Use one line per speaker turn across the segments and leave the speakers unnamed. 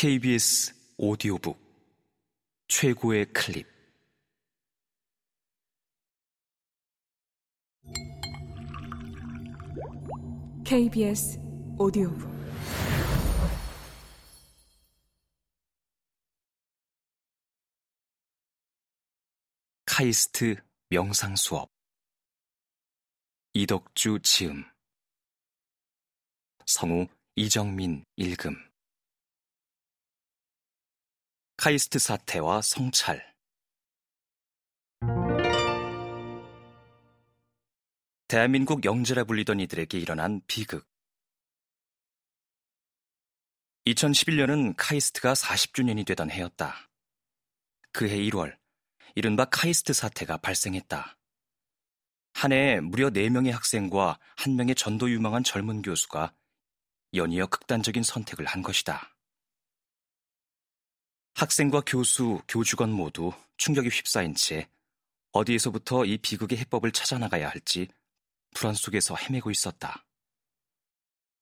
KBS 오디오북 최고의 클립.
KBS 오디오북.
카이스트 명상 수업. 이덕주 지음. 성우 이정민 읽음 카이스트 사태와 성찰 대한민국 영재라 불리던 이들에게 일어난 비극 2011년은 카이스트가 40주년이 되던 해였다. 그해 1월 이른바 카이스트 사태가 발생했다. 한 해에 무려 4명의 학생과 1명의 전도 유망한 젊은 교수가 연이어 극단적인 선택을 한 것이다. 학생과 교수, 교주건 모두 충격이 휩싸인 채 어디에서부터 이 비극의 해법을 찾아나가야 할지 불안 속에서 헤매고 있었다.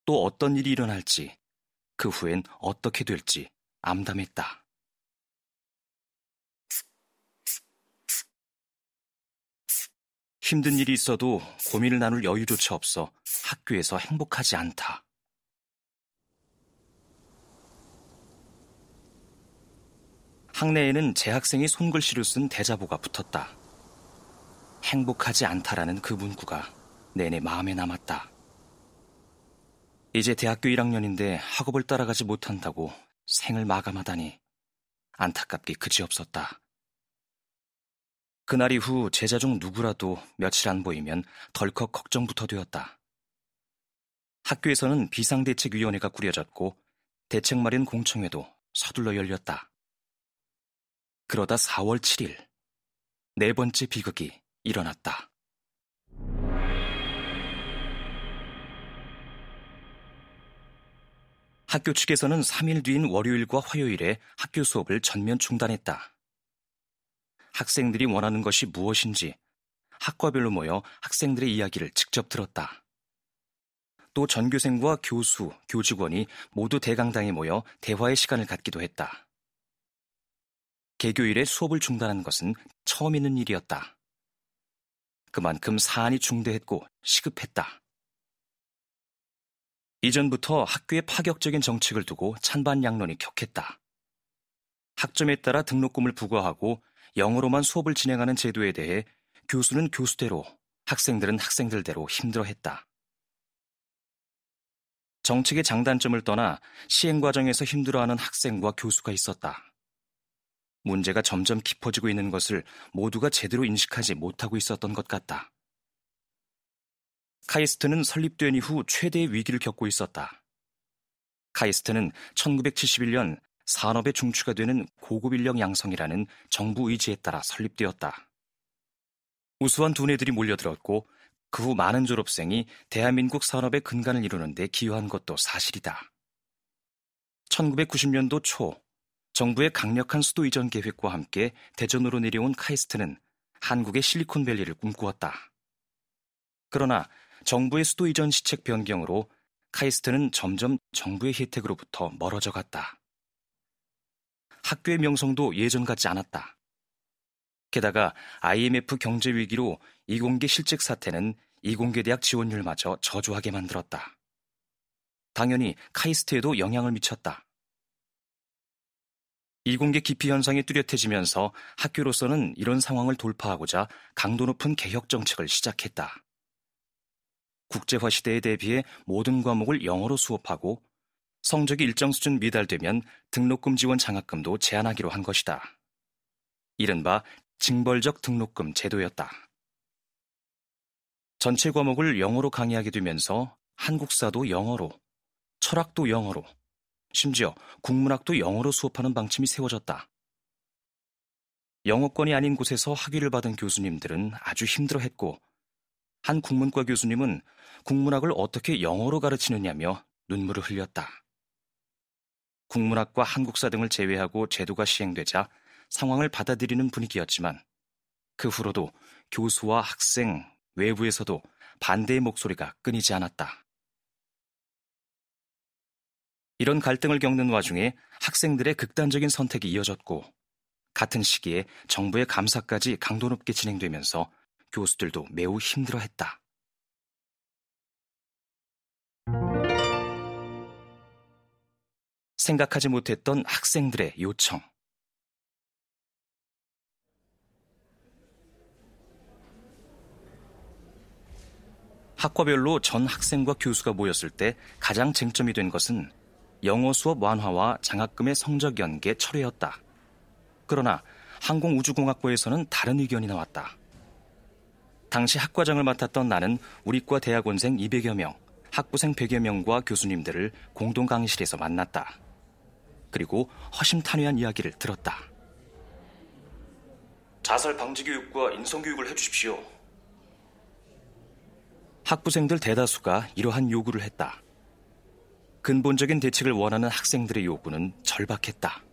또 어떤 일이 일어날지, 그 후엔 어떻게 될지 암담했다. 힘든 일이 있어도 고민을 나눌 여유조차 없어 학교에서 행복하지 않다. 학내에는 재학생이 손글씨로 쓴 대자보가 붙었다. 행복하지 않다라는 그 문구가 내내 마음에 남았다. 이제 대학교 1학년인데 학업을 따라가지 못한다고 생을 마감하다니 안타깝게 그지없었다. 그날 이후 제자 중 누구라도 며칠 안 보이면 덜컥 걱정부터 되었다. 학교에서는 비상대책위원회가 꾸려졌고 대책 마련 공청회도 서둘러 열렸다. 그러다 4월 7일 네 번째 비극이 일어났다. 학교 측에서는 3일 뒤인 월요일과 화요일에 학교 수업을 전면 중단했다. 학생들이 원하는 것이 무엇인지 학과별로 모여 학생들의 이야기를 직접 들었다. 또 전교생과 교수, 교직원이 모두 대강당에 모여 대화의 시간을 갖기도 했다. 개교일에 수업을 중단한 것은 처음 있는 일이었다. 그만큼 사안이 중대했고 시급했다. 이전부터 학교의 파격적인 정책을 두고 찬반 양론이 격했다. 학점에 따라 등록금을 부과하고 영어로만 수업을 진행하는 제도에 대해 교수는 교수대로, 학생들은 학생들대로 힘들어했다. 정책의 장단점을 떠나 시행 과정에서 힘들어하는 학생과 교수가 있었다. 문제가 점점 깊어지고 있는 것을 모두가 제대로 인식하지 못하고 있었던 것 같다. 카이스트는 설립된 이후 최대의 위기를 겪고 있었다. 카이스트는 1971년 산업의 중추가 되는 고급 인력 양성이라는 정부 의지에 따라 설립되었다. 우수한 두뇌들이 몰려들었고 그 후 많은 졸업생이 대한민국 산업의 근간을 이루는 데 기여한 것도 사실이다. 1990년도 초 정부의 강력한 수도 이전 계획과 함께 대전으로 내려온 카이스트는 한국의 실리콘밸리를 꿈꾸었다. 그러나 정부의 수도 이전 시책 변경으로 카이스트는 점점 정부의 혜택으로부터 멀어져 갔다. 학교의 명성도 예전 같지 않았다. 게다가 IMF 경제 위기로 이공계 실직 사태는 이공계 대학 지원율마저 저조하게 만들었다. 당연히 카이스트에도 영향을 미쳤다. 이공계 기피 현상이 뚜렷해지면서 학교로서는 이런 상황을 돌파하고자 강도 높은 개혁 정책을 시작했다. 국제화 시대에 대비해 모든 과목을 영어로 수업하고 성적이 일정 수준 미달되면 등록금 지원 장학금도 제한하기로 한 것이다. 이른바 징벌적 등록금 제도였다. 전체 과목을 영어로 강의하게 되면서 한국사도 영어로, 철학도 영어로, 심지어 국문학도 영어로 수업하는 방침이 세워졌다. 영어권이 아닌 곳에서 학위를 받은 교수님들은 아주 힘들어했고, 한 국문과 교수님은 국문학을 어떻게 영어로 가르치느냐며 눈물을 흘렸다. 국문학과 한국사 등을 제외하고 제도가 시행되자 상황을 받아들이는 분위기였지만, 그 후로도 교수와 학생, 외부에서도 반대의 목소리가 끊이지 않았다. 이런 갈등을 겪는 와중에 학생들의 극단적인 선택이 이어졌고 같은 시기에 정부의 감사까지 강도 높게 진행되면서 교수들도 매우 힘들어했다. 생각하지 못했던 학생들의 요청. 학과별로 전 학생과 교수가 모였을 때 가장 쟁점이 된 것은 영어 수업 완화와 장학금의 성적 연계 철회였다. 그러나 항공우주공학부에서는 다른 의견이 나왔다. 당시 학과장을 맡았던 나는 우리과 대학원생 200여 명, 학부생 100여 명과 교수님들을 공동 강의실에서 만났다. 그리고 허심탄회한 이야기를 들었다. 자살 방지 교육과 인성 교육을 해주십시오. 학부생들 대다수가 이러한 요구를 했다. 근본적인 대책을 원하는 학생들의 요구는 절박했다.